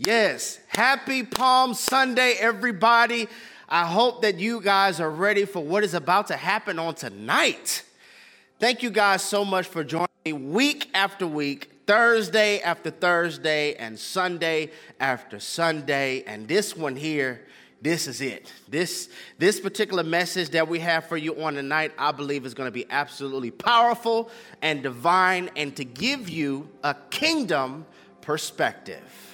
Yes, happy Palm Sunday, everybody. I hope that you guys are ready for what is about to happen on tonight. Thank you guys so much for joining me week after week, Thursday after Thursday, and Sunday after Sunday. And this one here, this is it. This, this particular message that we have for you on tonight, I believe is going to be absolutely powerful and divine and to give you a kingdom perspective.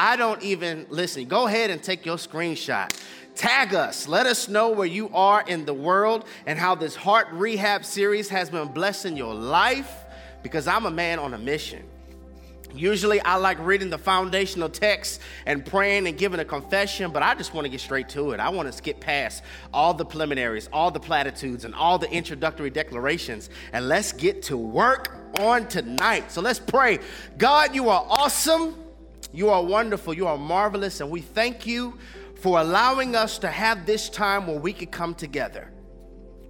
I don't even listen. Go ahead and take your screenshot. Tag us. Let us know where you are in the world and how this heart rehab series has been blessing your life because I'm a man on a mission. Usually, I like reading the foundational text and praying and giving a confession, but I just want to get straight to it. I want to skip past all the preliminaries, all the platitudes, and all the introductory declarations, and let's get to work on tonight. So let's pray. God, you are awesome. You are wonderful. You are marvelous. And we thank you for allowing us to have this time where we could come together.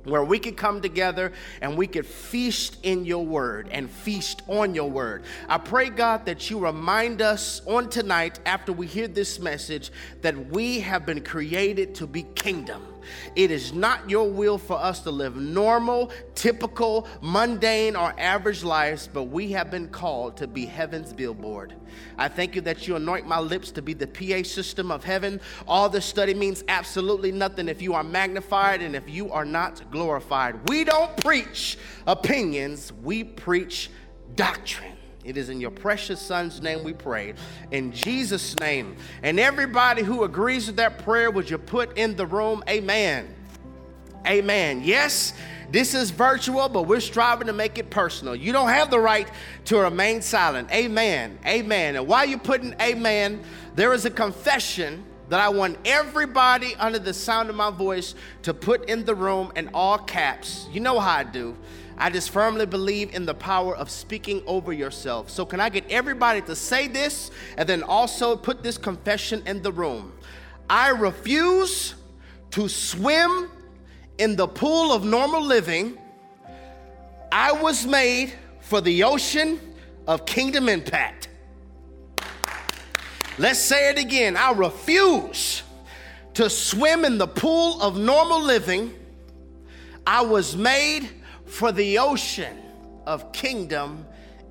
Where we could come together and we could feast in your word and feast on your word. I pray, God, that you remind us on tonight, after we hear this message, that we have been created to be kingdom it is not your will for us to live normal, typical, mundane, or average lives, but we have been called to be heaven's billboard. I thank you that you anoint my lips to be the PA system of heaven. All this study means absolutely nothing if you are magnified and if you are not glorified. We don't preach opinions, we preach doctrine. It is in your precious son's name we pray. In Jesus' name. And everybody who agrees with that prayer, would you put in the room, Amen? Amen. Yes, this is virtual, but we're striving to make it personal. You don't have the right to remain silent. Amen. Amen. And while you're putting amen, there is a confession that I want everybody under the sound of my voice to put in the room in all caps. You know how I do. I just firmly believe in the power of speaking over yourself. So, can I get everybody to say this and then also put this confession in the room? I refuse to swim in the pool of normal living. I was made for the ocean of kingdom impact. Let's say it again. I refuse to swim in the pool of normal living. I was made for the ocean of kingdom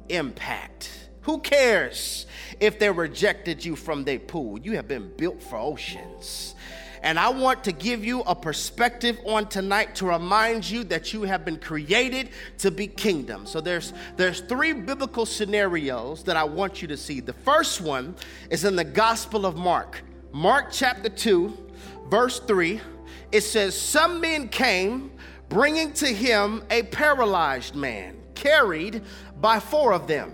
impact. Who cares if they rejected you from their pool? You have been built for oceans. And I want to give you a perspective on tonight to remind you that you have been created to be kingdom. So there's there's three biblical scenarios that I want you to see. The first one is in the Gospel of Mark. Mark chapter 2, verse 3. It says some men came bringing to him a paralyzed man, carried by four of them.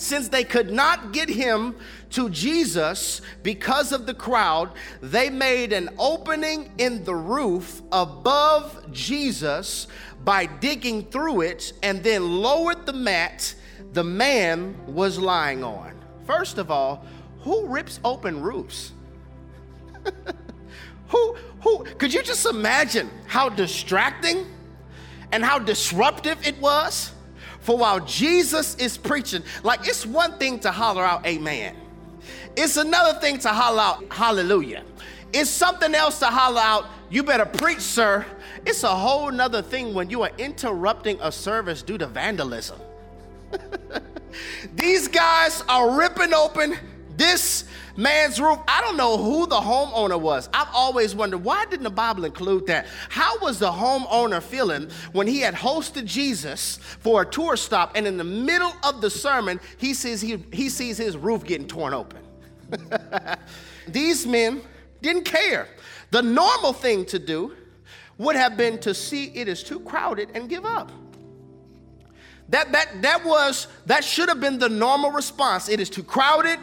Since they could not get him to Jesus because of the crowd, they made an opening in the roof above Jesus by digging through it and then lowered the mat the man was lying on. First of all, who rips open roofs? who, who, could you just imagine how distracting and how disruptive it was? For while Jesus is preaching, like it's one thing to holler out amen. It's another thing to holler out hallelujah. It's something else to holler out, you better preach, sir. It's a whole nother thing when you are interrupting a service due to vandalism. These guys are ripping open this man's roof. I don't know who the homeowner was. I've always wondered why didn't the Bible include that? How was the homeowner feeling when he had hosted Jesus for a tour stop and in the middle of the sermon he sees he, he sees his roof getting torn open? These men didn't care. The normal thing to do would have been to see it is too crowded and give up. That, that, that was, that should have been the normal response. It is too crowded.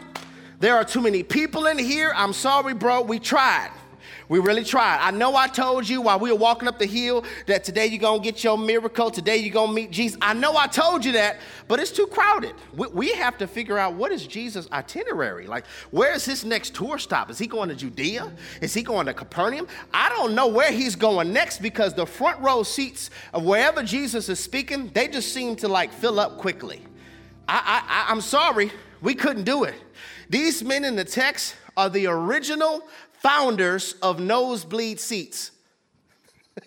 There are too many people in here. I'm sorry, bro. We tried. We really tried. I know I told you while we were walking up the hill that today you're going to get your miracle. Today you're going to meet Jesus. I know I told you that, but it's too crowded. We, we, have to figure out what is Jesus' itinerary? Like, where is his next tour stop? Is he going to Judea? Is he going to Capernaum? I don't know where he's going next because the front row seats of wherever Jesus is speaking, they just seem to like fill up quickly. I, I, I I'm sorry, we couldn't do it. These men in the text are the original founders of nosebleed seats.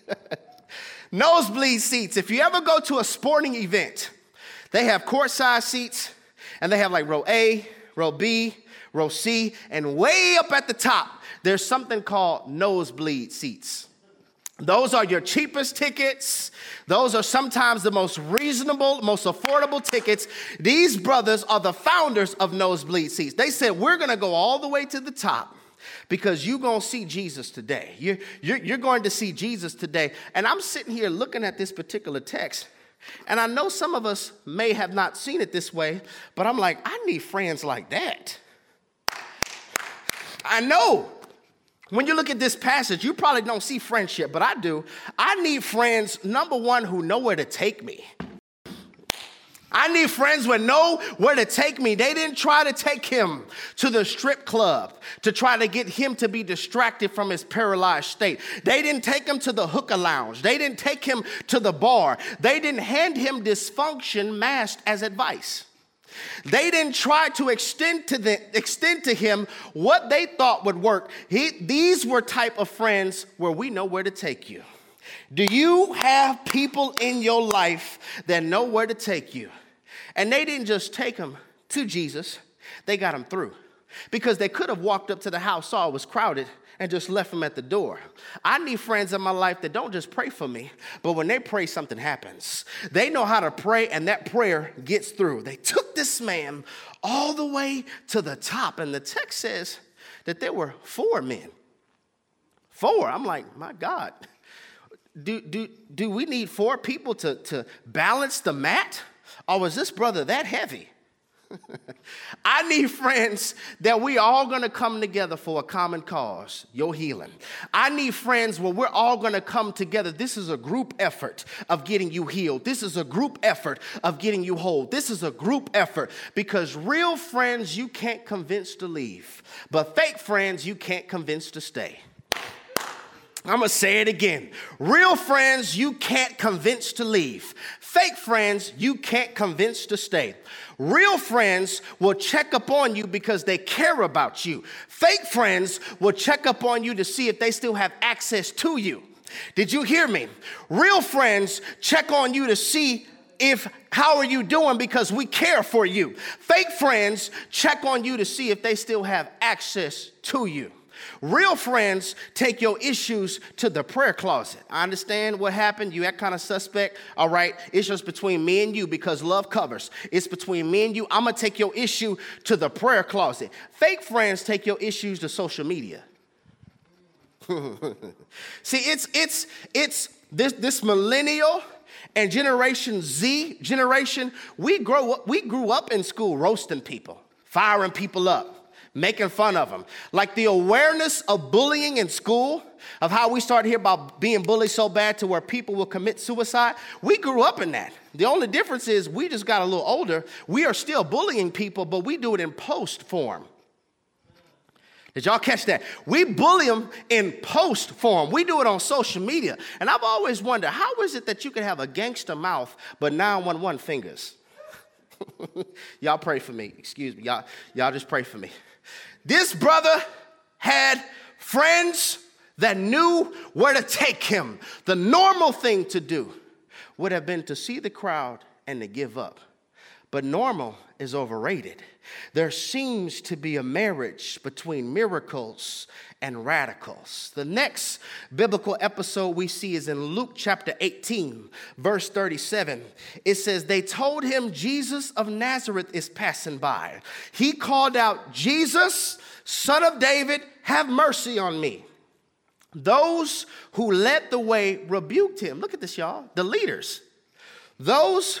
nosebleed seats. If you ever go to a sporting event, they have courtside seats and they have like row A, row B, row C, and way up at the top, there's something called nosebleed seats. Those are your cheapest tickets. Those are sometimes the most reasonable, most affordable tickets. These brothers are the founders of nosebleed seats. They said, We're going to go all the way to the top because you're going to see Jesus today. You're, you're, you're going to see Jesus today. And I'm sitting here looking at this particular text. And I know some of us may have not seen it this way, but I'm like, I need friends like that. I know when you look at this passage, you probably don't see friendship, but I do. I need friends, number one, who know where to take me. I need friends who know where to take me. They didn't try to take him to the strip club to try to get him to be distracted from his paralyzed state. They didn't take him to the hookah lounge. They didn't take him to the bar. They didn't hand him dysfunction masked as advice. They didn't try to extend to, the, extend to him what they thought would work. He, these were type of friends where we know where to take you. Do you have people in your life that know where to take you? And they didn't just take him to Jesus, they got him through. Because they could have walked up to the house, saw it was crowded, and just left them at the door. I need friends in my life that don't just pray for me, but when they pray, something happens. They know how to pray, and that prayer gets through. They took this man all the way to the top, and the text says that there were four men. Four. I'm like, my God. Do, do, do we need four people to, to balance the mat? Or was this brother that heavy? I need friends that we all gonna come together for a common cause, your healing. I need friends where we're all gonna come together. This is a group effort of getting you healed. This is a group effort of getting you whole. This is a group effort because real friends you can't convince to leave, but fake friends you can't convince to stay. I'm gonna say it again. Real friends you can't convince to leave. Fake friends you can't convince to stay. Real friends will check up on you because they care about you. Fake friends will check up on you to see if they still have access to you. Did you hear me? Real friends check on you to see if how are you doing because we care for you. Fake friends check on you to see if they still have access to you. Real friends take your issues to the prayer closet. I understand what happened. You act kind of suspect. All right. It's just between me and you because love covers. It's between me and you. I'm going to take your issue to the prayer closet. Fake friends take your issues to social media. See, it's, it's, it's this, this millennial and generation Z generation, we grow up, we grew up in school roasting people, firing people up making fun of them. Like the awareness of bullying in school, of how we started here about being bullied so bad to where people will commit suicide. We grew up in that. The only difference is we just got a little older. We are still bullying people, but we do it in post form. Did y'all catch that? We bully them in post form. We do it on social media. And I've always wondered how is it that you can have a gangster mouth but 911 fingers? y'all pray for me. Excuse me. Y'all, y'all just pray for me. This brother had friends that knew where to take him. The normal thing to do would have been to see the crowd and to give up. But normal is overrated. There seems to be a marriage between miracles and radicals. The next biblical episode we see is in Luke chapter 18, verse 37. It says, They told him Jesus of Nazareth is passing by. He called out, Jesus, son of David, have mercy on me. Those who led the way rebuked him. Look at this, y'all. The leaders. Those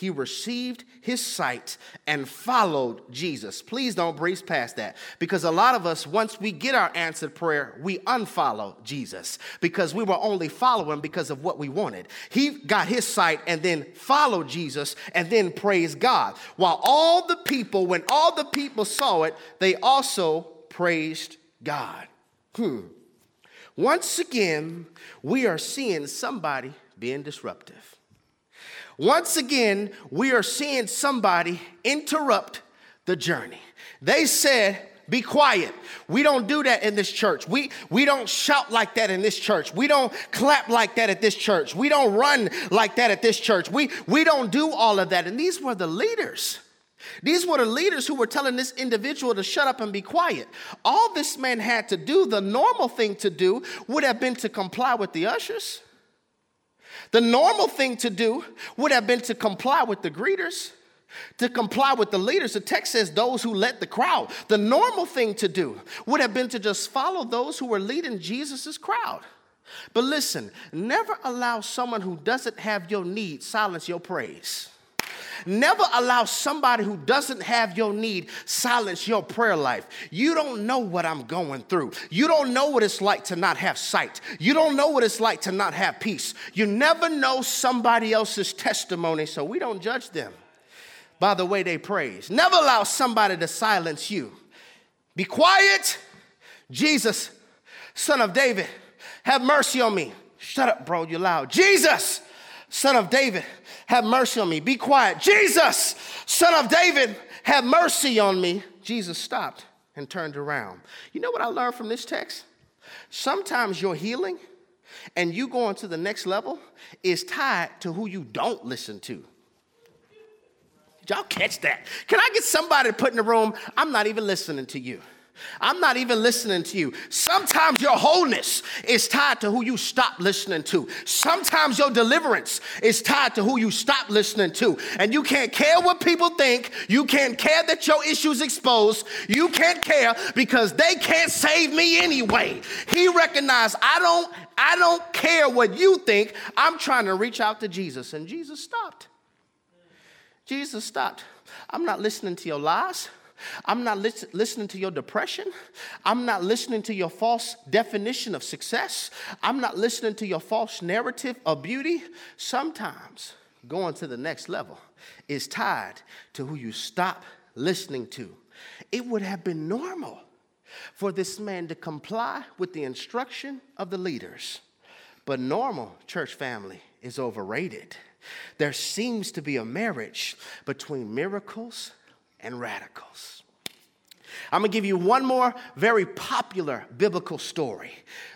he received his sight and followed Jesus. Please don't breeze past that because a lot of us, once we get our answered prayer, we unfollow Jesus because we were only following because of what we wanted. He got his sight and then followed Jesus and then praised God. While all the people, when all the people saw it, they also praised God. Hmm. Once again, we are seeing somebody being disruptive. Once again, we are seeing somebody interrupt the journey. They said, be quiet. We don't do that in this church. We, we don't shout like that in this church. We don't clap like that at this church. We don't run like that at this church. We, we don't do all of that. And these were the leaders. These were the leaders who were telling this individual to shut up and be quiet. All this man had to do, the normal thing to do, would have been to comply with the ushers the normal thing to do would have been to comply with the greeters, to comply with the leaders. The text says those who led the crowd. The normal thing to do would have been to just follow those who were leading Jesus' crowd. But listen, never allow someone who doesn't have your need silence your praise. Never allow somebody who doesn't have your need silence your prayer life. You don't know what I'm going through. You don't know what it's like to not have sight. You don't know what it's like to not have peace. You never know somebody else's testimony, so we don't judge them by the way they praise. Never allow somebody to silence you. Be quiet. Jesus, son of David, have mercy on me. Shut up, bro, you're loud. Jesus, son of David, have mercy on me. Be quiet. Jesus, son of David, have mercy on me. Jesus stopped and turned around. You know what I learned from this text? Sometimes your healing and you going to the next level is tied to who you don't listen to. Did y'all catch that? Can I get somebody to put in the room? I'm not even listening to you. I'm not even listening to you. Sometimes your wholeness is tied to who you stop listening to. Sometimes your deliverance is tied to who you stop listening to. And you can't care what people think. You can't care that your issues exposed. You can't care because they can't save me anyway. He recognized I don't I don't care what you think. I'm trying to reach out to Jesus and Jesus stopped. Jesus stopped. I'm not listening to your lies. I'm not listening to your depression. I'm not listening to your false definition of success. I'm not listening to your false narrative of beauty. Sometimes going to the next level is tied to who you stop listening to. It would have been normal for this man to comply with the instruction of the leaders. But normal, church family, is overrated. There seems to be a marriage between miracles and radicals. I'm gonna give you one more very popular biblical story.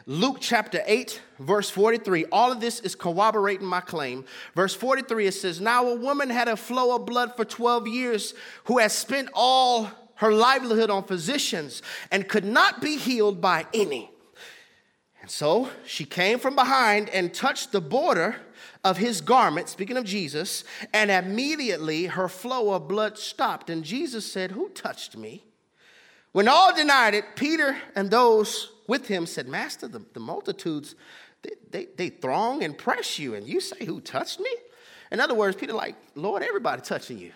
Luke chapter 8, verse 43. All of this is corroborating my claim. Verse 43, it says, Now a woman had a flow of blood for 12 years who had spent all her livelihood on physicians and could not be healed by any. And so she came from behind and touched the border of his garment, speaking of Jesus, and immediately her flow of blood stopped. And Jesus said, Who touched me? When all denied it, Peter and those with him said, Master, the, the multitudes, they, they, they throng and press you, and you say, Who touched me? In other words, Peter, like, Lord, everybody touching you.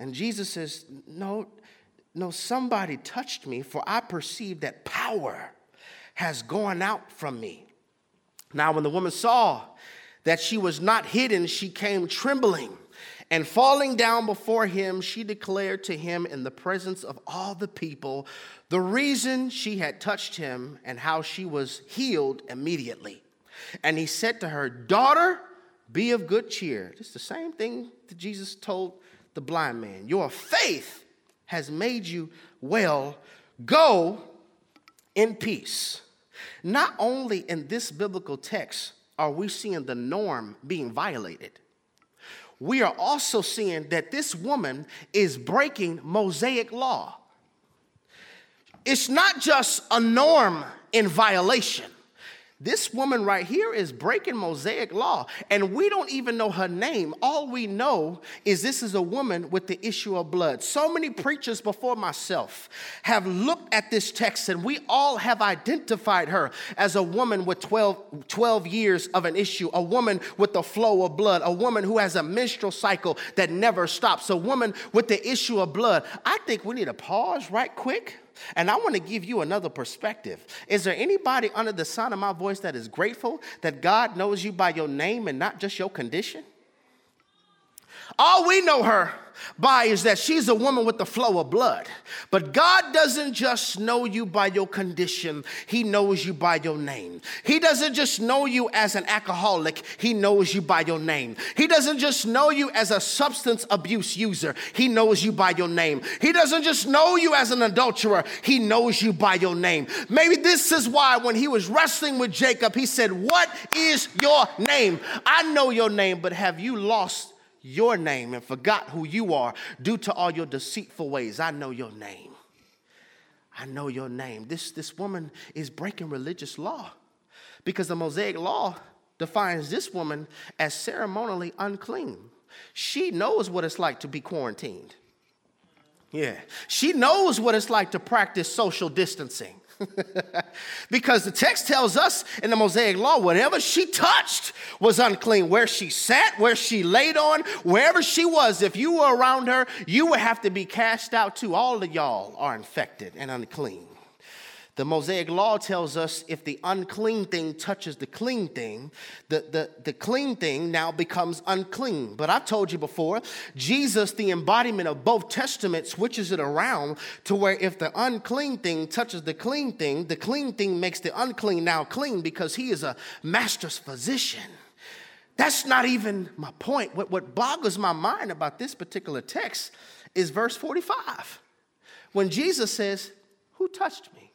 And Jesus says, No, no, somebody touched me, for I perceive that power has gone out from me. Now, when the woman saw that she was not hidden, she came trembling. And falling down before him, she declared to him in the presence of all the people the reason she had touched him and how she was healed immediately. And he said to her, Daughter, be of good cheer. It's the same thing that Jesus told the blind man. Your faith has made you well. Go in peace. Not only in this biblical text, are we seeing the norm being violated? We are also seeing that this woman is breaking Mosaic law. It's not just a norm in violation. This woman right here is breaking Mosaic law, and we don't even know her name. All we know is this is a woman with the issue of blood. So many preachers before myself have looked at this text, and we all have identified her as a woman with 12, 12 years of an issue, a woman with the flow of blood, a woman who has a menstrual cycle that never stops, a woman with the issue of blood. I think we need to pause right quick and I want to give you another perspective. Is there anybody under the sound of my voice that is grateful that God knows you by your name and not just your condition? All we know her by is that she's a woman with the flow of blood. But God doesn't just know you by your condition, He knows you by your name. He doesn't just know you as an alcoholic, He knows you by your name. He doesn't just know you as a substance abuse user, He knows you by your name. He doesn't just know you as an adulterer, He knows you by your name. Maybe this is why when He was wrestling with Jacob, He said, What is your name? I know your name, but have you lost? Your name and forgot who you are due to all your deceitful ways. I know your name. I know your name. This, this woman is breaking religious law because the Mosaic law defines this woman as ceremonially unclean. She knows what it's like to be quarantined. Yeah. She knows what it's like to practice social distancing. because the text tells us in the Mosaic law, whatever she touched was unclean. Where she sat, where she laid on, wherever she was, if you were around her, you would have to be cast out too. All of y'all are infected and unclean. The Mosaic law tells us if the unclean thing touches the clean thing, the, the, the clean thing now becomes unclean. But I've told you before, Jesus, the embodiment of both testaments, switches it around to where if the unclean thing touches the clean thing, the clean thing makes the unclean now clean because he is a master's physician. That's not even my point. What, what boggles my mind about this particular text is verse 45. When Jesus says, Who touched me?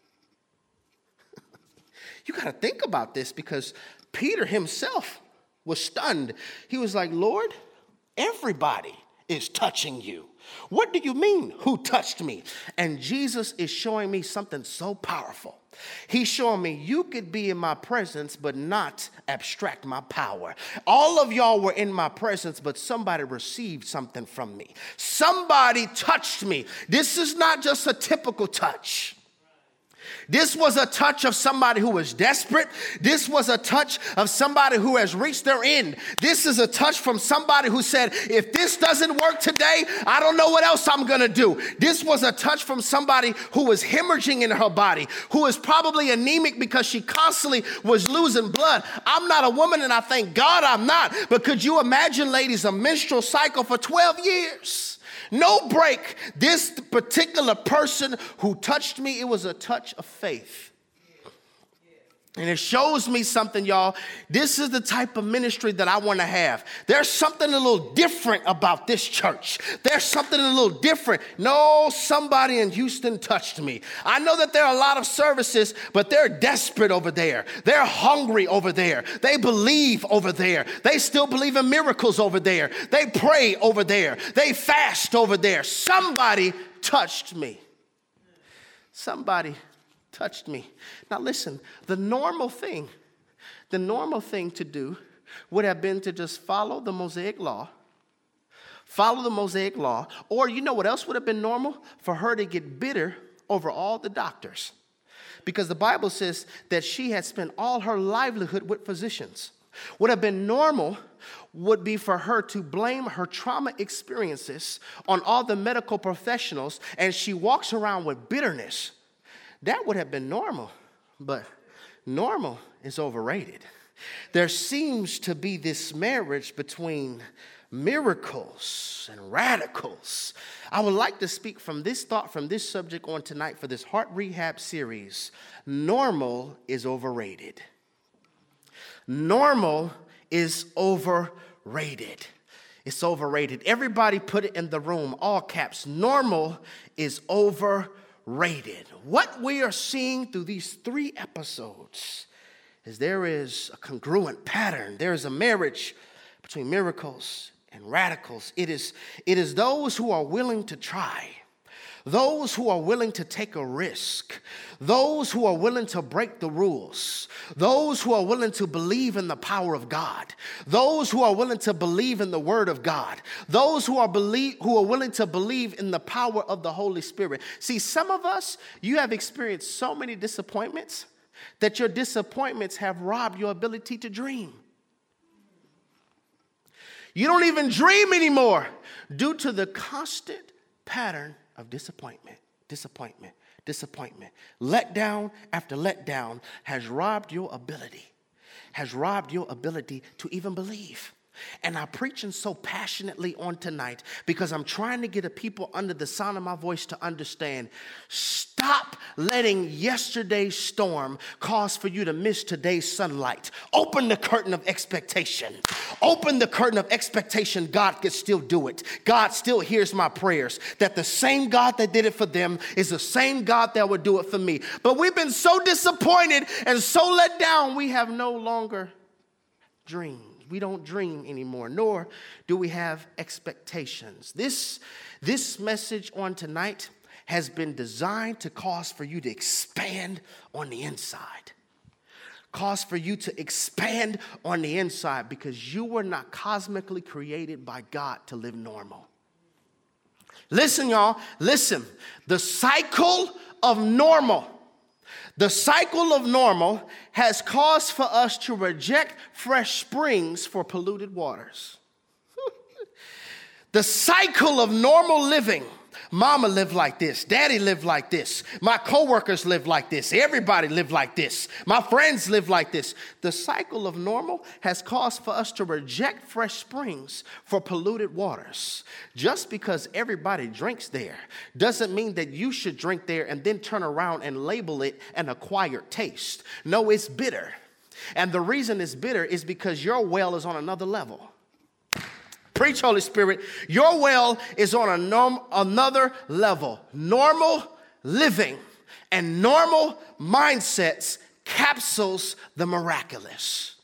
You got to think about this because Peter himself was stunned. He was like, Lord, everybody is touching you. What do you mean, who touched me? And Jesus is showing me something so powerful. He's showing me you could be in my presence, but not abstract my power. All of y'all were in my presence, but somebody received something from me. Somebody touched me. This is not just a typical touch. This was a touch of somebody who was desperate. This was a touch of somebody who has reached their end. This is a touch from somebody who said, If this doesn't work today, I don't know what else I'm gonna do. This was a touch from somebody who was hemorrhaging in her body, who was probably anemic because she constantly was losing blood. I'm not a woman, and I thank God I'm not. But could you imagine, ladies, a menstrual cycle for 12 years? No break. This particular person who touched me, it was a touch of faith. And it shows me something, y'all. This is the type of ministry that I want to have. There's something a little different about this church. There's something a little different. No, somebody in Houston touched me. I know that there are a lot of services, but they're desperate over there. They're hungry over there. They believe over there. They still believe in miracles over there. They pray over there. They fast over there. Somebody touched me. Somebody touched me. Now, listen, the normal thing, the normal thing to do would have been to just follow the Mosaic law, follow the Mosaic law, or you know what else would have been normal? For her to get bitter over all the doctors. Because the Bible says that she had spent all her livelihood with physicians. Would have been normal would be for her to blame her trauma experiences on all the medical professionals, and she walks around with bitterness that would have been normal, but normal is overrated. There seems to be this marriage between miracles and radicals. I would like to speak from this thought, from this subject on tonight for this heart rehab series. Normal is overrated. Normal is overrated. It's overrated. Everybody put it in the room, all caps. Normal is overrated rated. What we are seeing through these three episodes is there is a congruent pattern, there is a marriage between miracles and radicals. It is, it is those who are willing to try, those who are willing to take a risk, those who are willing to break the rules, those who are willing to believe in the power of God, those who are willing to believe in the word of God, those who are believe who are willing to believe in the power of the Holy Spirit. See, some of us, you have experienced so many disappointments that your disappointments have robbed your ability to dream. You don't even dream anymore due to the constant pattern of disappointment, disappointment, disappointment. Letdown after letdown has robbed your ability, has robbed your ability to even believe. And I'm preaching so passionately on tonight because I'm trying to get a people under the sound of my voice to understand. Stop letting yesterday's storm cause for you to miss today's sunlight. Open the curtain of expectation. Open the curtain of expectation. God can still do it. God still hears my prayers. That the same God that did it for them is the same God that would do it for me. But we've been so disappointed and so let down, we have no longer dreamed we don't dream anymore, nor do we have expectations. This, this message on tonight has been designed to cause for you to expand on the inside. Cause for you to expand on the inside because you were not cosmically created by God to live normal. Listen, y'all, listen. The cycle of normal the cycle of normal has caused for us to reject fresh springs for polluted waters. the cycle of normal living Mama lived like this. Daddy lived like this. My coworkers lived like this. Everybody lived like this. My friends lived like this. The cycle of normal has caused for us to reject fresh springs for polluted waters. Just because everybody drinks there doesn't mean that you should drink there and then turn around and label it an acquired taste. No, it's bitter. And the reason it's bitter is because your well is on another level. Preach, Holy Spirit. Your well is on a norm, another level. Normal living and normal mindsets capsules the miraculous.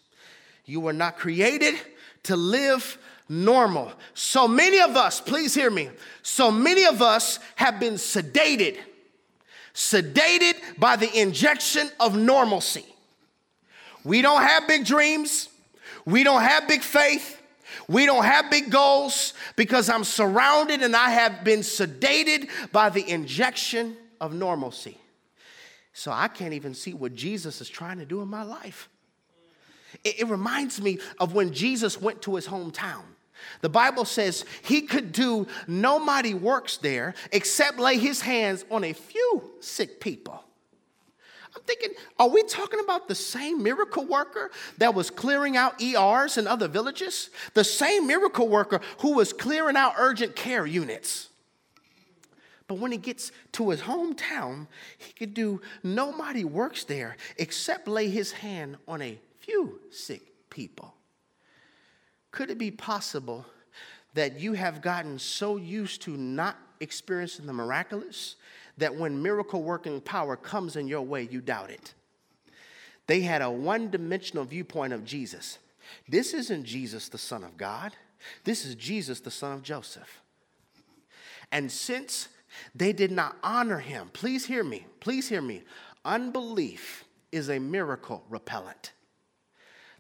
You were not created to live normal. So many of us, please hear me, so many of us have been sedated, sedated by the injection of normalcy. We don't have big dreams, we don't have big faith. We don't have big goals because I'm surrounded and I have been sedated by the injection of normalcy. So I can't even see what Jesus is trying to do in my life. It, it reminds me of when Jesus went to his hometown. The Bible says he could do no mighty works there except lay his hands on a few sick people. I'm thinking, are we talking about the same miracle worker that was clearing out ERs in other villages? The same miracle worker who was clearing out urgent care units. But when he gets to his hometown, he could do no mighty works there except lay his hand on a few sick people. Could it be possible that you have gotten so used to not experiencing the miraculous that when miracle working power comes in your way, you doubt it. They had a one dimensional viewpoint of Jesus. This isn't Jesus, the Son of God. This is Jesus, the son of Joseph. And since they did not honor him, please hear me, please hear me. Unbelief is a miracle repellent.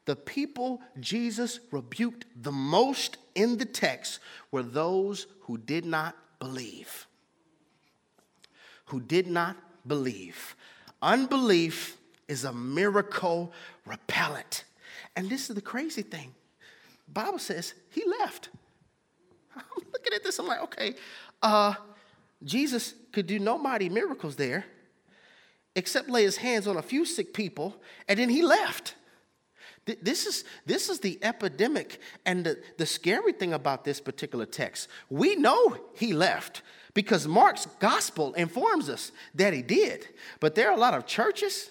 The people Jesus rebuked the most in the text were those who did not believe who did not believe. Unbelief is a miracle repellent. And this is the crazy thing. Bible says he left. I'm looking at this, I'm like, okay, uh, Jesus could do no mighty miracles there except lay his hands on a few sick people, and then he left. This is, this is the epidemic and the, the scary thing about this particular text. We know he left because Mark's gospel informs us that he did. But there are a lot of churches.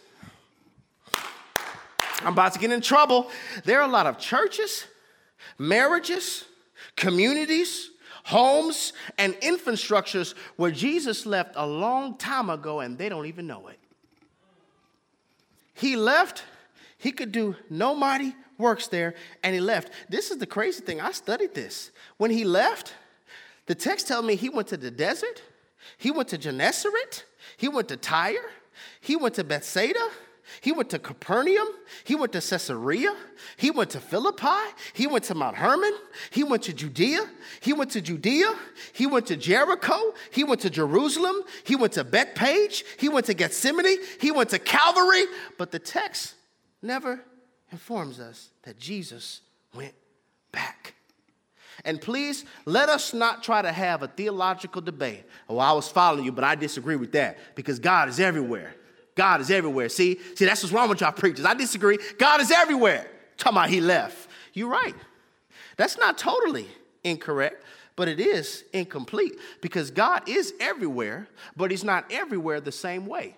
I'm about to get in trouble. There are a lot of churches, marriages, communities, homes, and infrastructures where Jesus left a long time ago and they don't even know it. He left, he could do no mighty works there, and he left. This is the crazy thing. I studied this. When he left, the text tells me he went to the desert He went to Gennesaret. He went to Tyre. He went to Bethsaida. He went to Capernaum. He went to Caesarea. He went to Philippi. He went to Mount Hermon. He went to Judea. He went to Judea. He went to Jericho. He went to Jerusalem. He went to Bethphage. He went to Gethsemane. He went to Calvary. But the text never informs us that Jesus went back. And please let us not try to have a theological debate. Oh, I was following you, but I disagree with that because God is everywhere. God is everywhere. See, see, that's what's wrong with y'all preachers. I disagree. God is everywhere. Talking about he left. You're right. That's not totally incorrect, but it is incomplete because God is everywhere, but he's not everywhere the same way.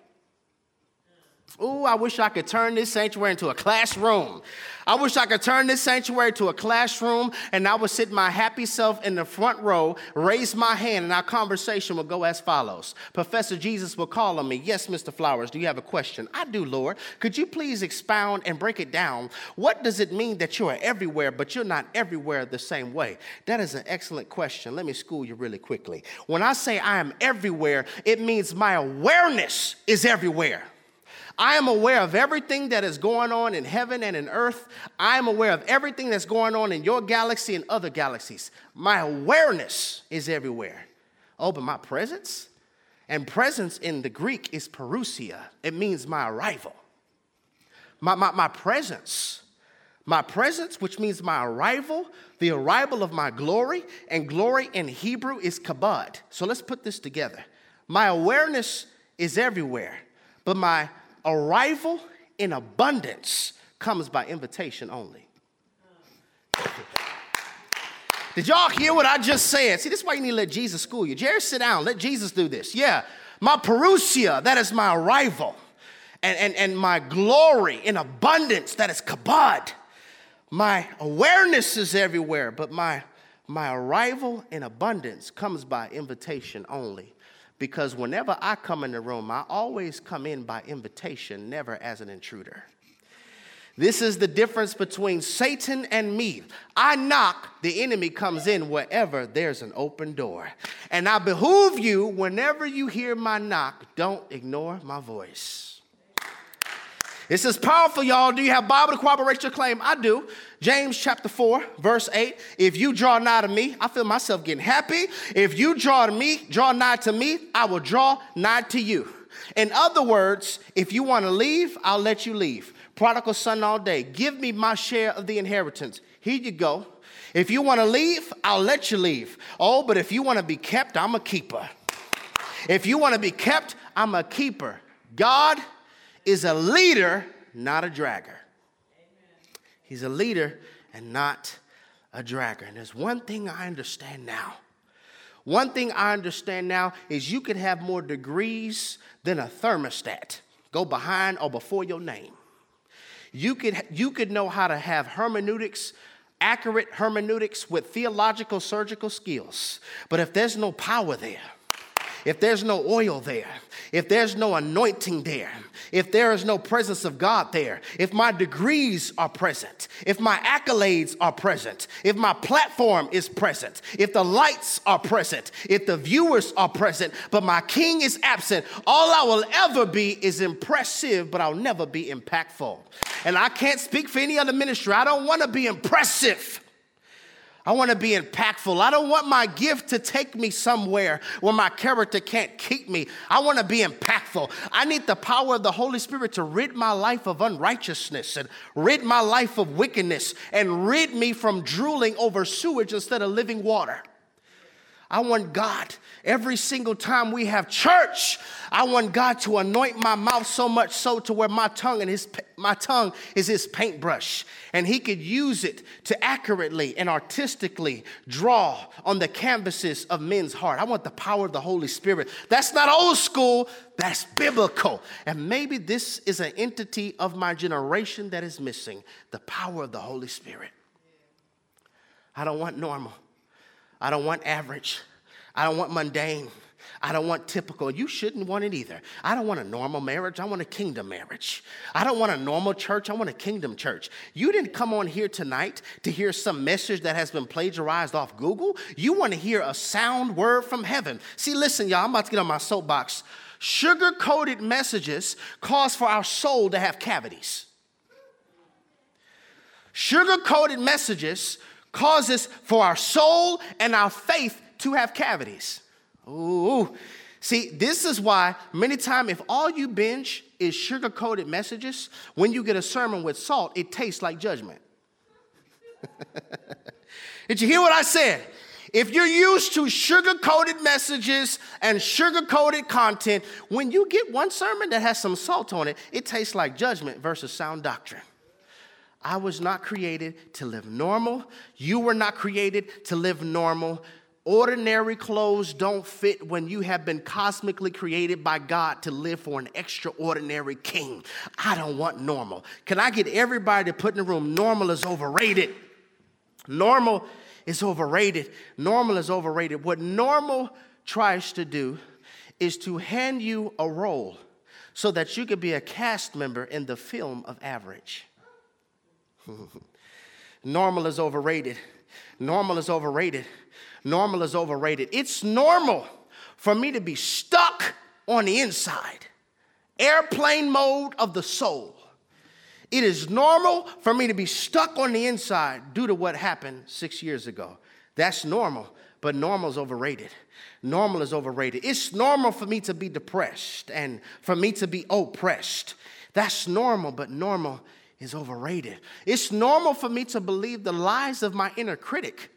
Ooh, I wish I could turn this sanctuary into a classroom. I wish I could turn this sanctuary to a classroom and I would sit my happy self in the front row, raise my hand, and our conversation would go as follows. Professor Jesus will call on me. Yes, Mr. Flowers, do you have a question? I do, Lord. Could you please expound and break it down? What does it mean that you are everywhere, but you're not everywhere the same way? That is an excellent question. Let me school you really quickly. When I say I am everywhere, it means my awareness is everywhere. I am aware of everything that is going on in heaven and in earth. I am aware of everything that's going on in your galaxy and other galaxies. My awareness is everywhere. Oh, but my presence? And presence in the Greek is parousia, it means my arrival. My, my, my presence. My presence, which means my arrival, the arrival of my glory, and glory in Hebrew is kabod. So let's put this together. My awareness is everywhere, but my arrival in abundance comes by invitation only. Did y'all hear what I just said? See, this is why you need to let Jesus school you. Jerry, sit down. Let Jesus do this. Yeah. My parousia, that is my arrival. And, and, and my glory in abundance, that is kabod. My awareness is everywhere, but my, my arrival in abundance comes by invitation only because whenever I come in the room, I always come in by invitation, never as an intruder. This is the difference between Satan and me. I knock, the enemy comes in wherever there's an open door. And I behoove you, whenever you hear my knock, don't ignore my voice. This is powerful, y'all. Do you have Bible to corroborate your claim? I do. James chapter 4, verse 8. If you draw nigh to me, I feel myself getting happy. If you draw to me, draw nigh to me, I will draw nigh to you. In other words, if you want to leave, I'll let you leave. Prodigal son all day. Give me my share of the inheritance. Here you go. If you want to leave, I'll let you leave. Oh, but if you want to be kept, I'm a keeper. If you want to be kept, I'm a keeper. God is a leader, not a dragger. He's a leader and not a dragger. And there's one thing I understand now. One thing I understand now is you could have more degrees than a thermostat. Go behind or before your name. You could, you could know how to have hermeneutics, accurate hermeneutics with theological surgical skills. But if there's no power there, if there's no oil there, if there's no anointing there, if there is no presence of God there, if my degrees are present, if my accolades are present, if my platform is present, if the lights are present, if the viewers are present, but my king is absent, all I will ever be is impressive, but I'll never be impactful. And I can't speak for any other ministry. I don't want to be impressive. I want to be impactful. I don't want my gift to take me somewhere where my character can't keep me. I want to be impactful. I need the power of the Holy Spirit to rid my life of unrighteousness and rid my life of wickedness and rid me from drooling over sewage instead of living water. I want God every single time we have church. I want God to anoint my mouth so much so to where my tongue and his my tongue is his paintbrush and he could use it to accurately and artistically draw on the canvases of men's heart. I want the power of the Holy Spirit. That's not old school, that's biblical. And maybe this is an entity of my generation that is missing the power of the Holy Spirit. I don't want normal. I don't want average. I don't want mundane. I don't want typical. You shouldn't want it either. I don't want a normal marriage. I want a kingdom marriage. I don't want a normal church. I want a kingdom church. You didn't come on here tonight to hear some message that has been plagiarized off Google. You want to hear a sound word from heaven. See, listen, y'all, I'm about to get on my soapbox. Sugar coated messages cause for our soul to have cavities. Sugar coated messages causes for our soul and our faith to have cavities. Ooh. See, this is why many times if all you binge is sugar-coated messages, when you get a sermon with salt, it tastes like judgment. Did you hear what I said? If you're used to sugar-coated messages and sugar-coated content, when you get one sermon that has some salt on it, it tastes like judgment versus sound doctrine. I was not created to live normal. You were not created to live normal. Ordinary clothes don't fit when you have been cosmically created by God to live for an extraordinary king. I don't want normal. Can I get everybody to put in the room? Normal is overrated. Normal is overrated. Normal is overrated. What normal tries to do is to hand you a role so that you could be a cast member in the film of average. Normal is overrated. Normal is overrated normal is overrated. It's normal for me to be stuck on the inside, airplane mode of the soul. It is normal for me to be stuck on the inside due to what happened six years ago. That's normal, but normal is overrated. Normal is overrated. It's normal for me to be depressed and for me to be oppressed. That's normal, but normal is overrated. It's normal for me to believe the lies of my inner critic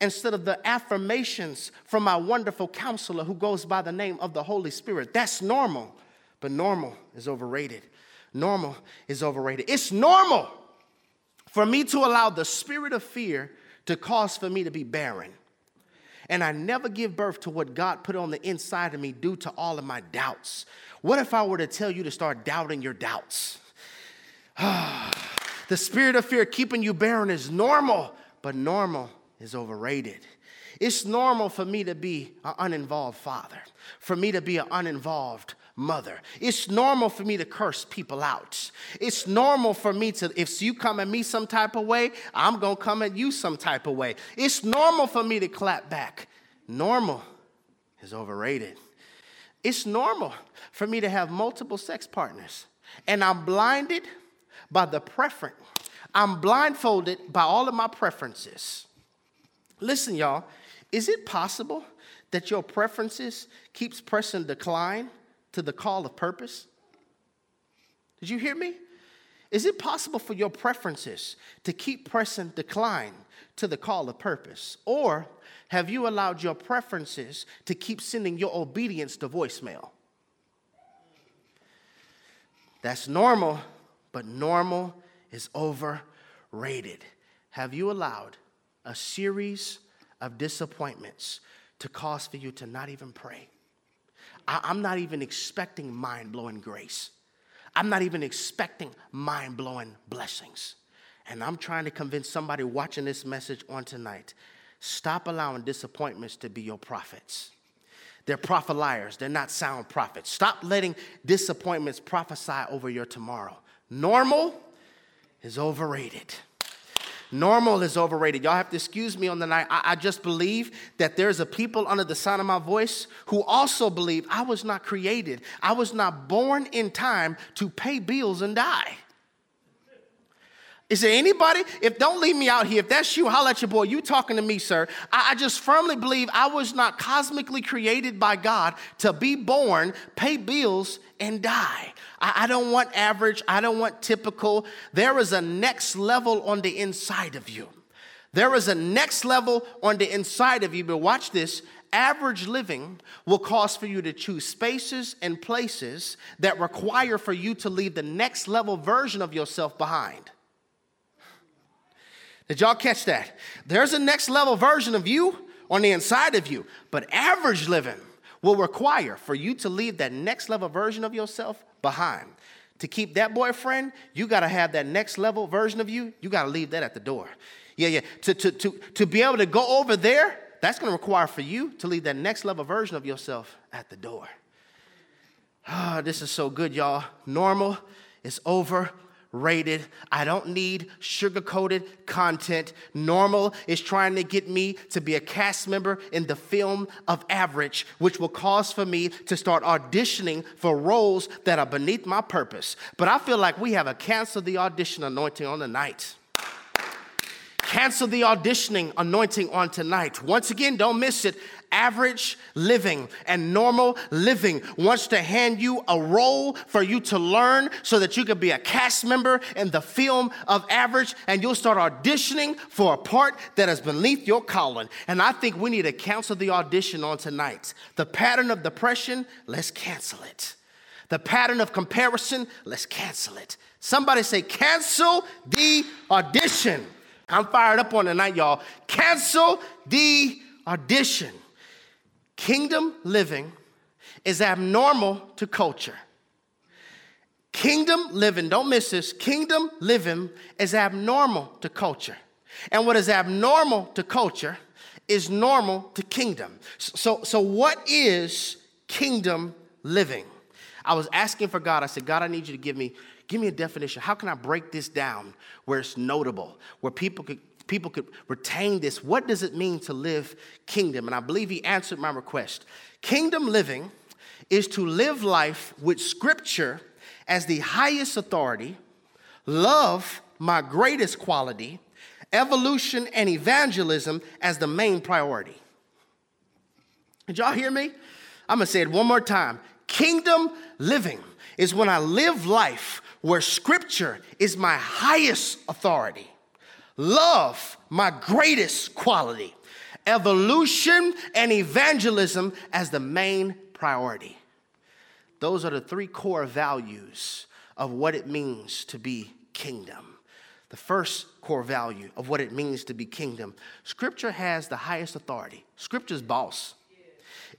instead of the affirmations from my wonderful counselor who goes by the name of the Holy Spirit. That's normal, but normal is overrated. Normal is overrated. It's normal for me to allow the spirit of fear to cause for me to be barren. And I never give birth to what God put on the inside of me due to all of my doubts. What if I were to tell you to start doubting your doubts? the spirit of fear keeping you barren is normal, but normal is overrated. It's normal for me to be an uninvolved father, for me to be an uninvolved mother. It's normal for me to curse people out. It's normal for me to, if you come at me some type of way, I'm gonna come at you some type of way. It's normal for me to clap back. Normal is overrated. It's normal for me to have multiple sex partners, and I'm blinded by the preference. I'm blindfolded by all of my preferences. Listen, y'all, is it possible that your preferences keeps pressing decline to the call of purpose? Did you hear me? Is it possible for your preferences to keep pressing decline to the call of purpose? Or have you allowed your preferences to keep sending your obedience to voicemail? That's normal, but normal is overrated. Have you allowed a series of disappointments to cause for you to not even pray. I, am not even expecting mind blowing grace. I'm not even expecting mind blowing blessings. And I'm trying to convince somebody watching this message on tonight stop allowing disappointments to be your prophets. They're prophet liars, they're not sound prophets. Stop letting disappointments prophesy over your tomorrow. Normal is overrated. Normal is overrated. Y'all have to excuse me on the night. I, I, just believe that there's a people under the sound of my voice who also believe I was not created. I was not born in time to pay bills and die. Is there anybody? If don't leave me out here, if that's you, holla at your boy. You talking to me, sir. I, I just firmly believe I was not cosmically created by God to be born, pay bills, and die. I, I don't want average. I don't want typical. There is a next level on the inside of you. There is a next level on the inside of you. But watch this average living will cause for you to choose spaces and places that require for you to leave the next level version of yourself behind. Did y'all catch that? There's a next level version of you on the inside of you, but average living will require for you to leave that next level version of yourself behind. To keep that boyfriend, you got to have that next level version of you, you got to leave that at the door. Yeah, yeah. To, to, to, to be able to go over there that's going to require for you to leave that next level version of yourself at the door. Oh, this is so good, y'all. Normal is over rated. I don't need sugar coated content. Normal is trying to get me to be a cast member in the film of average, which will cause for me to start auditioning for roles that are beneath my purpose. But I feel like we have a cancel the audition anointing on the night. Cancel the auditioning anointing on tonight. Once again, don't miss it average living and normal living wants to hand you a role for you to learn so that you can be a cast member in the film of average and you'll start auditioning for a part that is beneath your calling. And I think we need to cancel the audition on tonight. The pattern of depression, let's cancel it. The pattern of comparison, let's cancel it. Somebody say, cancel the audition. I'm fired up on tonight, y'all. Cancel the audition. Kingdom living is abnormal to culture. Kingdom living, don't miss this, kingdom living is abnormal to culture. And what is abnormal to culture is normal to kingdom. So, so what is kingdom living? I was asking for God, I said, God, I need you to give me, give me a definition. How can I break this down where it's notable, where people could people could retain this. What does it mean to live kingdom? And I believe he answered my request. Kingdom living is to live life with scripture as the highest authority, love my greatest quality, evolution and evangelism as the main priority. Did y'all hear me? I'm gonna say it one more time. Kingdom living is when I live life where scripture is my highest authority love, my greatest quality, evolution and evangelism as the main priority. Those are the three core values of what it means to be kingdom. The first core value of what it means to be kingdom Scripture has the highest authority, Scripture's boss.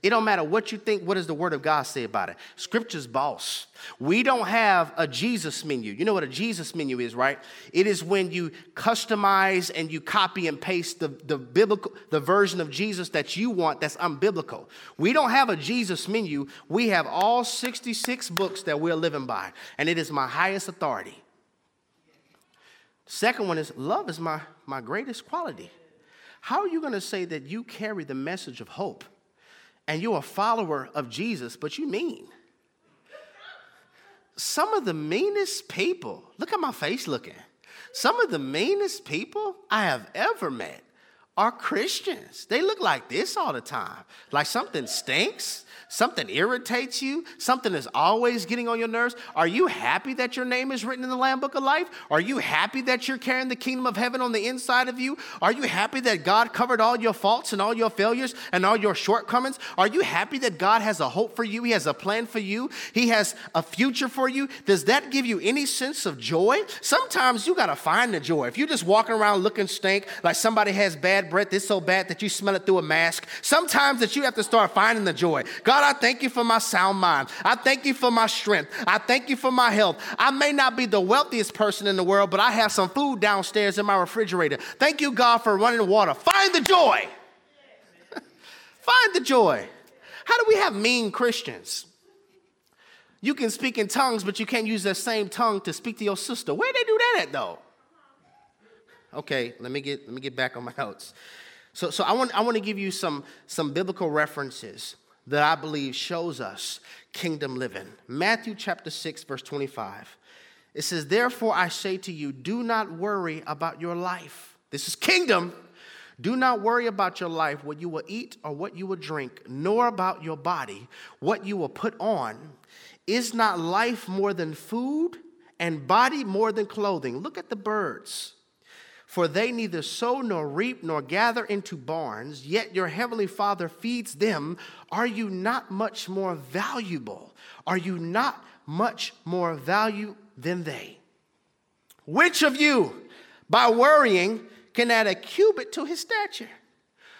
It don't matter what you think, what does the word of God say about it? Scripture's boss. We don't have a Jesus menu. You know what a Jesus menu is, right? It is when you customize and you copy and paste the, the biblical the version of Jesus that you want that's unbiblical. We don't have a Jesus menu. We have all 66 books that we're living by, and it is my highest authority. Second one is love is my, my greatest quality. How are you going to say that you carry the message of hope? And you're a follower of Jesus, but you mean. Some of the meanest people, look at my face looking. Some of the meanest people I have ever met are Christians. They look like this all the time, like something stinks, something irritates you, something is always getting on your nerves. Are you happy that your name is written in the Lamb Book of Life? Are you happy that you're carrying the kingdom of heaven on the inside of you? Are you happy that God covered all your faults and all your failures and all your shortcomings? Are you happy that God has a hope for you? He has a plan for you, He has a future for you. Does that give you any sense of joy? Sometimes you got to find the joy. If you're just walking around looking stink, like somebody has bad breath, it's so bad that you smell it through a mask. Sometimes that you have to start finding the joy. God, I thank you for my sound mind. I thank you for my strength. I thank you for my health. I may not be the wealthiest person in the world, but I have some food downstairs in my refrigerator. Thank you, God, for running water. Find the joy. Find the joy. How do we have mean Christians? You can speak in tongues, but you can't use that same tongue to speak to your sister. Where they do that at though? Okay, let me get let me get back on my notes. So, so I want I want to give you some some biblical references that I believe shows us kingdom living. Matthew chapter 6 verse 25. It says, "Therefore I say to you, do not worry about your life." This is kingdom. Do not worry about your life, what you will eat or what you will drink, nor about your body, what you will put on. Is not life more than food and body more than clothing? Look at the birds for they neither sow nor reap nor gather into barns, yet your heavenly Father feeds them. Are you not much more valuable? Are you not much more value than they? Which of you, by worrying, can add a cubit to his stature?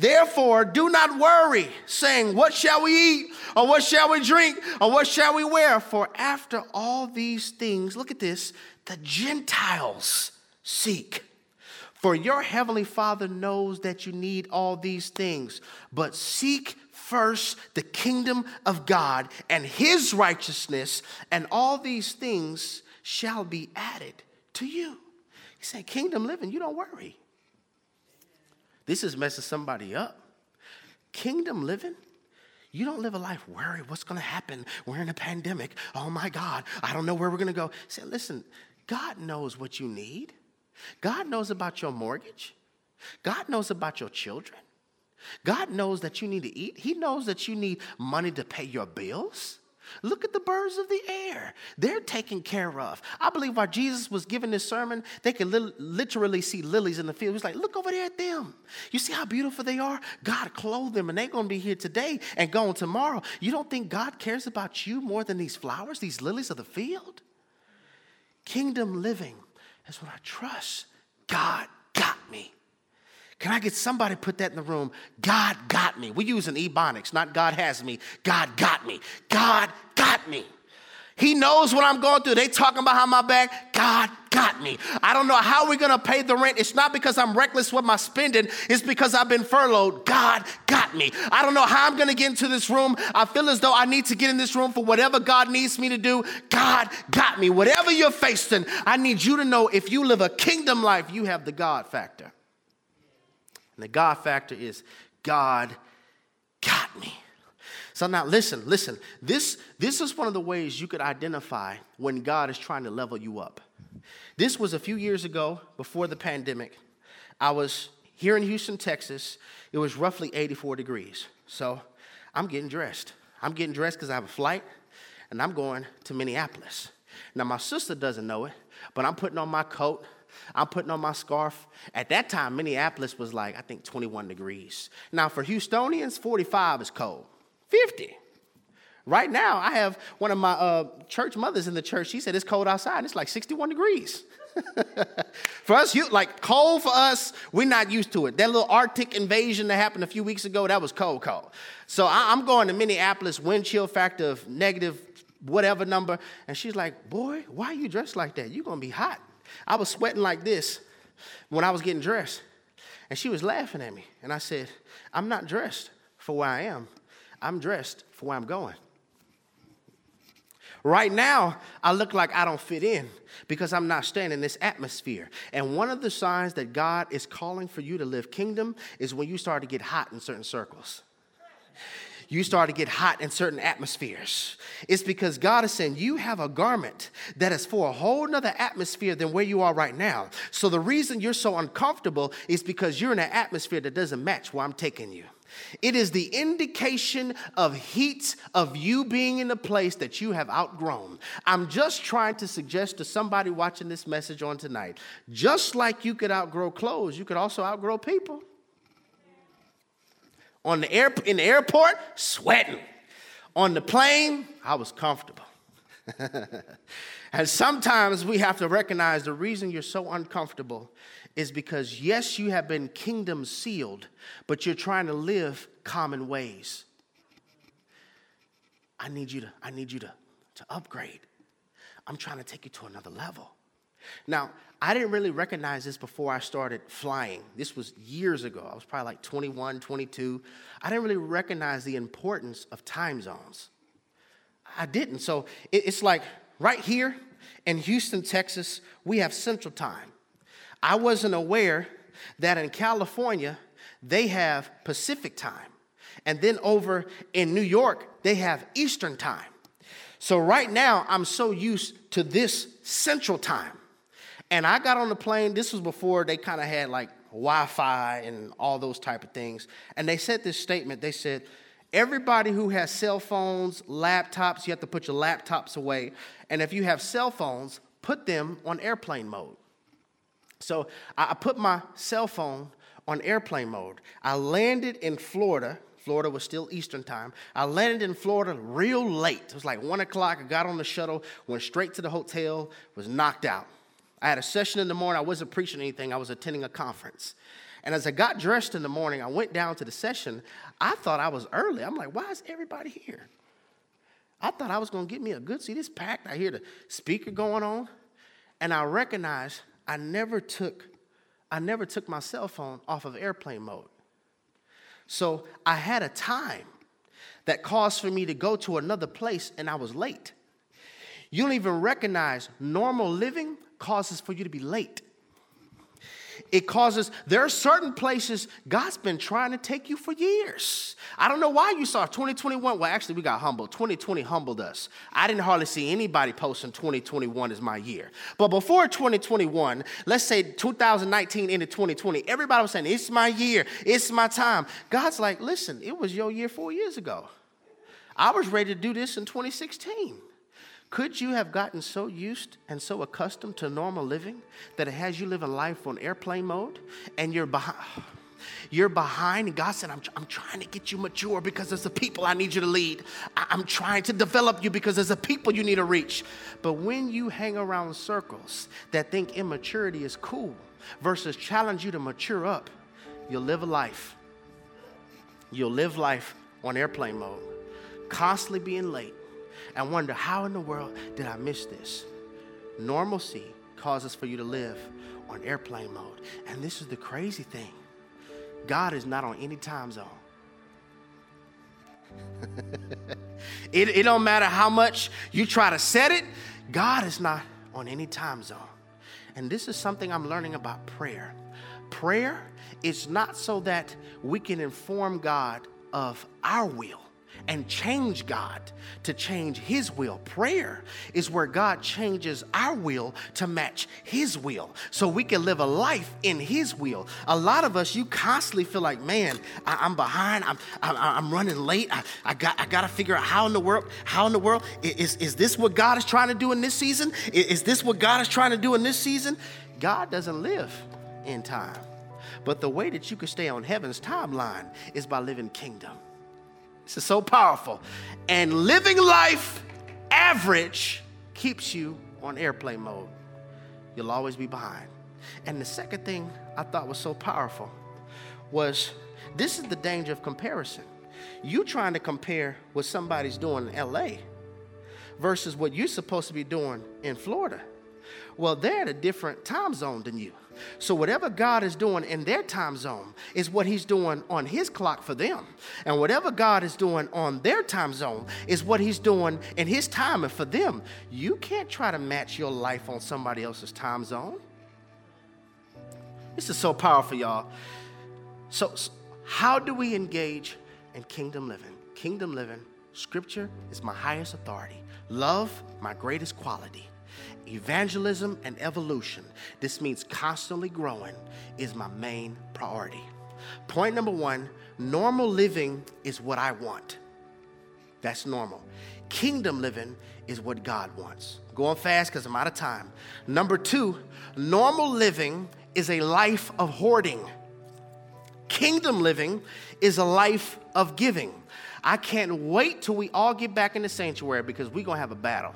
Therefore, do not worry, saying, What shall we eat? Or what shall we drink? Or what shall we wear? For after all these things, look at this, the Gentiles seek. For your heavenly Father knows that you need all these things, but seek first the kingdom of God and his righteousness, and all these things shall be added to you. He said, Kingdom living, you don't worry. This is messing somebody up. Kingdom living, you don't live a life worried what's going to happen. We're in a pandemic. Oh my God, I don't know where we're going to go. Say, listen, God knows what you need. God knows about your mortgage. God knows about your children. God knows that you need to eat. He knows that you need money to pay your bills. Look at the birds of the air. They're taken care of. I believe while Jesus was giving this sermon, they could li- literally see lilies in the field. He's like, look over there at them. You see how beautiful they are? God clothed them, and they're going to be here today and gone tomorrow. You don't think God cares about you more than these flowers, these lilies of the field? Kingdom living is what I trust. God got me. Can I get somebody put that in the room? God got me. We're using ebonics, not God has me. God got me. God got me. He knows what I'm going through. They talking behind my back. God got me. I don't know how we're gonna pay the rent. It's not because I'm reckless with my spending. It's because I've been furloughed. God got me. I don't know how I'm gonna get into this room. I feel as though I need to get in this room for whatever God needs me to do. God got me. Whatever you're facing, I need you to know if you live a kingdom life, you have the God factor. And the God factor is God got me. So now listen, listen. This, this is one of the ways you could identify when God is trying to level you up. This was a few years ago before the pandemic. I was here in Houston, Texas. It was roughly 84 degrees. So I'm getting dressed. I'm getting dressed because I have a flight and I'm going to Minneapolis. Now, my sister doesn't know it, but I'm putting on my coat, I'm putting on my scarf. At that time, Minneapolis was like, I think 21 degrees. Now, for Houstonians, 45 is cold. 50. Right now, I have one of my uh, church mothers in the church. She said it's cold outside. It's like 61 degrees. for us, you, like cold for us, we're not used to it. That little Arctic invasion that happened a few weeks ago, that was cold, cold. So I, am going to Minneapolis, wind chill factor of negative whatever number. And she's like, Boy, why are you dressed like that? You're going to be hot. I was sweating like this when I was getting dressed. And she was laughing at me. And I said, I'm not dressed for where I am, I'm dressed for where I'm going. Right now, I look like I don't fit in because I'm not staying in this atmosphere. And one of the signs that God is calling for you to live kingdom is when you start to get hot in certain circles you start to get hot in certain atmospheres. It's because God is saying you have a garment that is for a whole nother atmosphere than where you are right now. So the reason you're so uncomfortable is because you're in an atmosphere that doesn't match where I'm taking you. It is the indication of heat of you being in a place that you have outgrown. I'm just trying to suggest to somebody watching this message on tonight just like you could outgrow clothes, you could also outgrow people. On the air, in the airport, sweating. On the plane, I was comfortable. and sometimes we have to recognize the reason you're so uncomfortable is because, yes, you have been kingdom sealed, but you're trying to live common ways. I need you to, I need you to, to upgrade. I'm trying to take you to another level. Now, I didn't really recognize this before I started flying. This was years ago. I was probably like 21, 22. I didn't really recognize the importance of time zones. I didn't. So it's like right here in Houston, Texas, we have Central Time. I wasn't aware that in California, they have Pacific Time. And then over in New York, they have Eastern Time. So right now, I'm so used to this Central Time. And I got on the plane. This was before they kind of had like Wi-Fi and all those type of things. And they said this statement. They said, Everybody who has cell phones, laptops, you have to put your laptops away. And if you have cell phones, put them on airplane mode. So I put my cell phone on airplane mode. I landed in Florida. Florida was still Eastern time. I landed in Florida real late. It was like one o'clock. I got on the shuttle, went straight to the hotel, was knocked out. I had a session in the morning. I wasn't preaching anything, I was attending a conference. And as I got dressed in the morning, I went down to the session. I thought I was early. I'm like, why is everybody here? I thought I was going to get me a good seat. It's packed. I hear the speaker going on. And I recognized I never took I never took my cell phone off of airplane mode. So I had a time that caused for me to go to another place and I was late. You don't even recognize normal living causes for you to be late. It causes, there are certain places God's been trying to take you for years. I don't know why you saw 2021. Well, actually, we got humbled. 2020 humbled us. I didn't hardly see anybody posting 2021 as my year. But before 2021, let's say 2019 into 2020, everybody was saying, It's my year, it's my time. God's like, Listen, it was your year four years ago. I was ready to do this in 2016. Could you have gotten so used and so accustomed to normal living that it has you living life on airplane mode and you're behind? You're behind, and God said, I'm, I'm trying to get you mature because there's a people I need you to lead. I'm trying to develop you because there's a people you need to reach. But when you hang around circles that think immaturity is cool versus challenge you to mature up, you'll live a life. You'll live life on airplane mode, constantly being late and wonder, how in the world did I miss this? Normalcy causes for you to live on airplane mode. And this is the crazy thing God is not on any time zone. it, it don't matter how much you try to set it, God is not on any time zone. And this is something I'm learning about prayer. Prayer is not so that we can inform God of our will and change God to change His will. Prayer is where God changes our will to match His will so we can live a life in His will. A lot of us, you constantly feel like, man, I, am behind, I'm, I'm, I'm, running late. I, I, got, I got to figure out how in the world, how in the world, is, is this what God is trying to do in this season? Is, is this what God is trying to do in this season? God doesn't live in time. But the way that you can stay on heaven's timeline is by living kingdom. This is so powerful. And living life average keeps you on airplane mode. You'll always be behind. And the second thing I thought was so powerful was this is the danger of comparison. You trying to compare what somebody's doing in LA versus what you're supposed to be doing in Florida. Well, they're at a different time zone than you. So, whatever God is doing in their time zone is what He's doing on His clock for them. And whatever God is doing on their time zone is what He's doing in His timing for them. You can't try to match your life on somebody else's time zone. This is so powerful, y'all. So, so how do we engage in kingdom living? Kingdom living, scripture is my highest authority, love, my greatest quality evangelism and evolution, this means constantly growing, is my main priority. Point number one normal living is what I want. That's normal. Kingdom living is what God wants. Going fast because I'm out of time. Number two, normal living is a life of hoarding. Kingdom living is a life of giving. I can't wait till we all get back in the sanctuary because we're going to have a battle.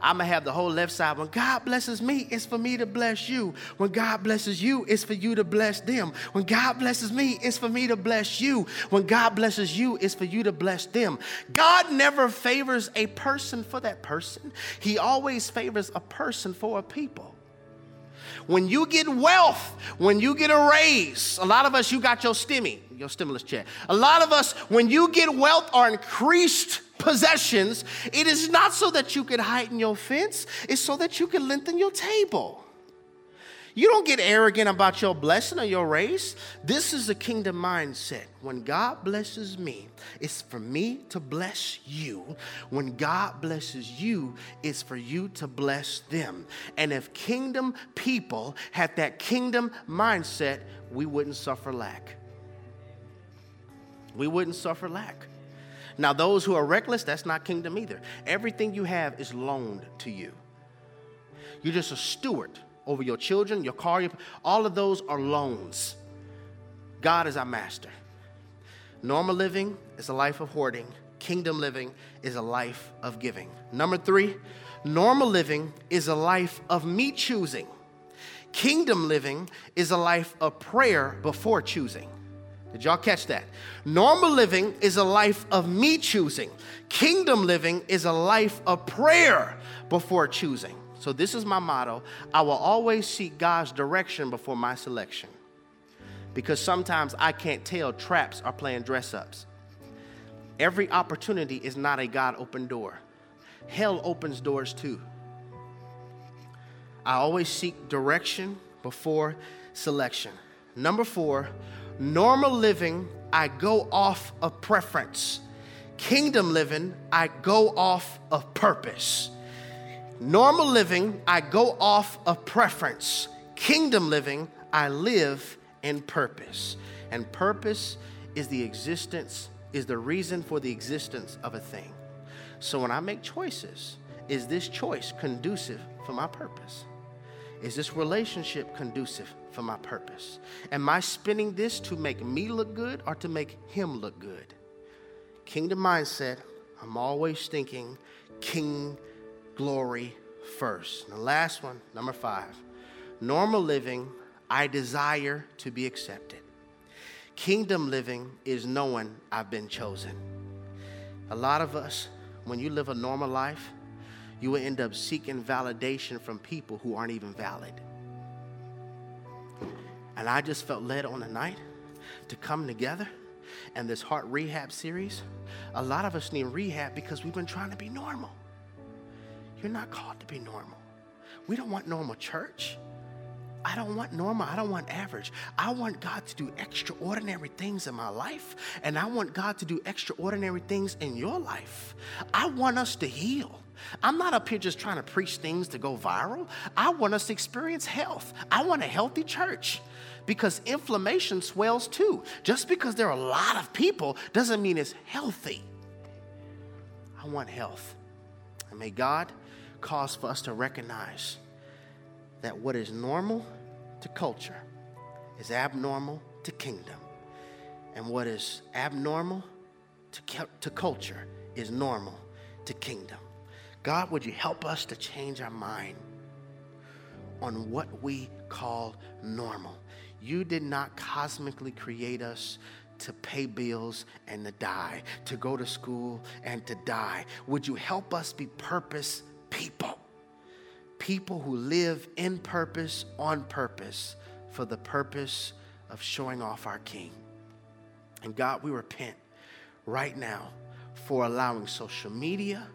I'm going to have the whole left side. When God blesses me, it's for me to bless you. When God blesses you, it's for you to bless them. When God blesses me, it's for me to bless you. When God blesses you, it's for you to bless them. God never favors a person for that person, He always favors a person for a people. When you get wealth, when you get a raise, a lot of us, you got your stimmy, your stimulus check. A lot of us, when you get wealth or increased possessions, it is not so that you can heighten your fence, it's so that you can lengthen your table. You don't get arrogant about your blessing or your race. This is a kingdom mindset. When God blesses me, it's for me to bless you. When God blesses you, it's for you to bless them. And if kingdom people had that kingdom mindset, we wouldn't suffer lack. We wouldn't suffer lack. Now, those who are reckless, that's not kingdom either. Everything you have is loaned to you. You're just a steward over your children, your car, your, all of those are loans. God is our master. Normal living is a life of hoarding. Kingdom living is a life of giving. Number three, normal living is a life of me choosing. Kingdom living is a life of prayer before choosing. Did y'all catch that? Normal living is a life of me choosing. Kingdom living is a life of prayer before choosing. So, this is my motto I will always seek God's direction before my selection. Because sometimes I can't tell traps are playing dress ups. Every opportunity is not a God open door, hell opens doors too. I always seek direction before selection. Number four, normal living, I go off of preference. Kingdom living, I go off of purpose. Normal living, I go off of preference. Kingdom living, I live in purpose. And purpose is the existence, is the reason for the existence of a thing. So when I make choices, is this choice conducive for my purpose? Is this relationship conducive for my purpose? Am I spending this to make me look good or to make him look good? Kingdom mindset, I'm always thinking king glory first. And the last one, number five, normal living, I desire to be accepted. Kingdom living is knowing I've been chosen. A lot of us, when you live a normal life, you will end up seeking validation from people who aren't even valid. And I just felt led on the night to come together and this heart rehab series. A lot of us need rehab because we've been trying to be normal. You're not called to be normal. We don't want normal church. I don't want normal. I don't want average. I want God to do extraordinary things in my life, and I want God to do extraordinary things in your life. I want us to heal. I'm not up here just trying to preach things to go viral. I want us to experience health. I want a healthy church because inflammation swells too. Just because there are a lot of people doesn't mean it's healthy. I want health. And may God cause for us to recognize that what is normal to culture is abnormal to kingdom. And what is abnormal to, to culture is normal to kingdom. God, would you help us to change our mind on what we call normal? You did not cosmically create us to pay bills and to die, to go to school and to die. Would you help us be purpose people. People who live in purpose, on purpose, for the purpose of showing off our King. And God, we repent right now for allowing social media,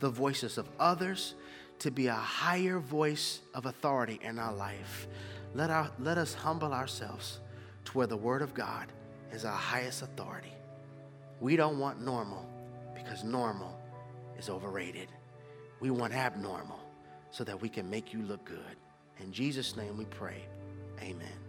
the voices of others, to be a higher voice of authority in our life. Let, our, let us humble ourselves to where the Word of God is our highest authority. We don't want normal because normal is overrated. We want abnormal so that we can make you look good. In Jesus' name we pray. Amen.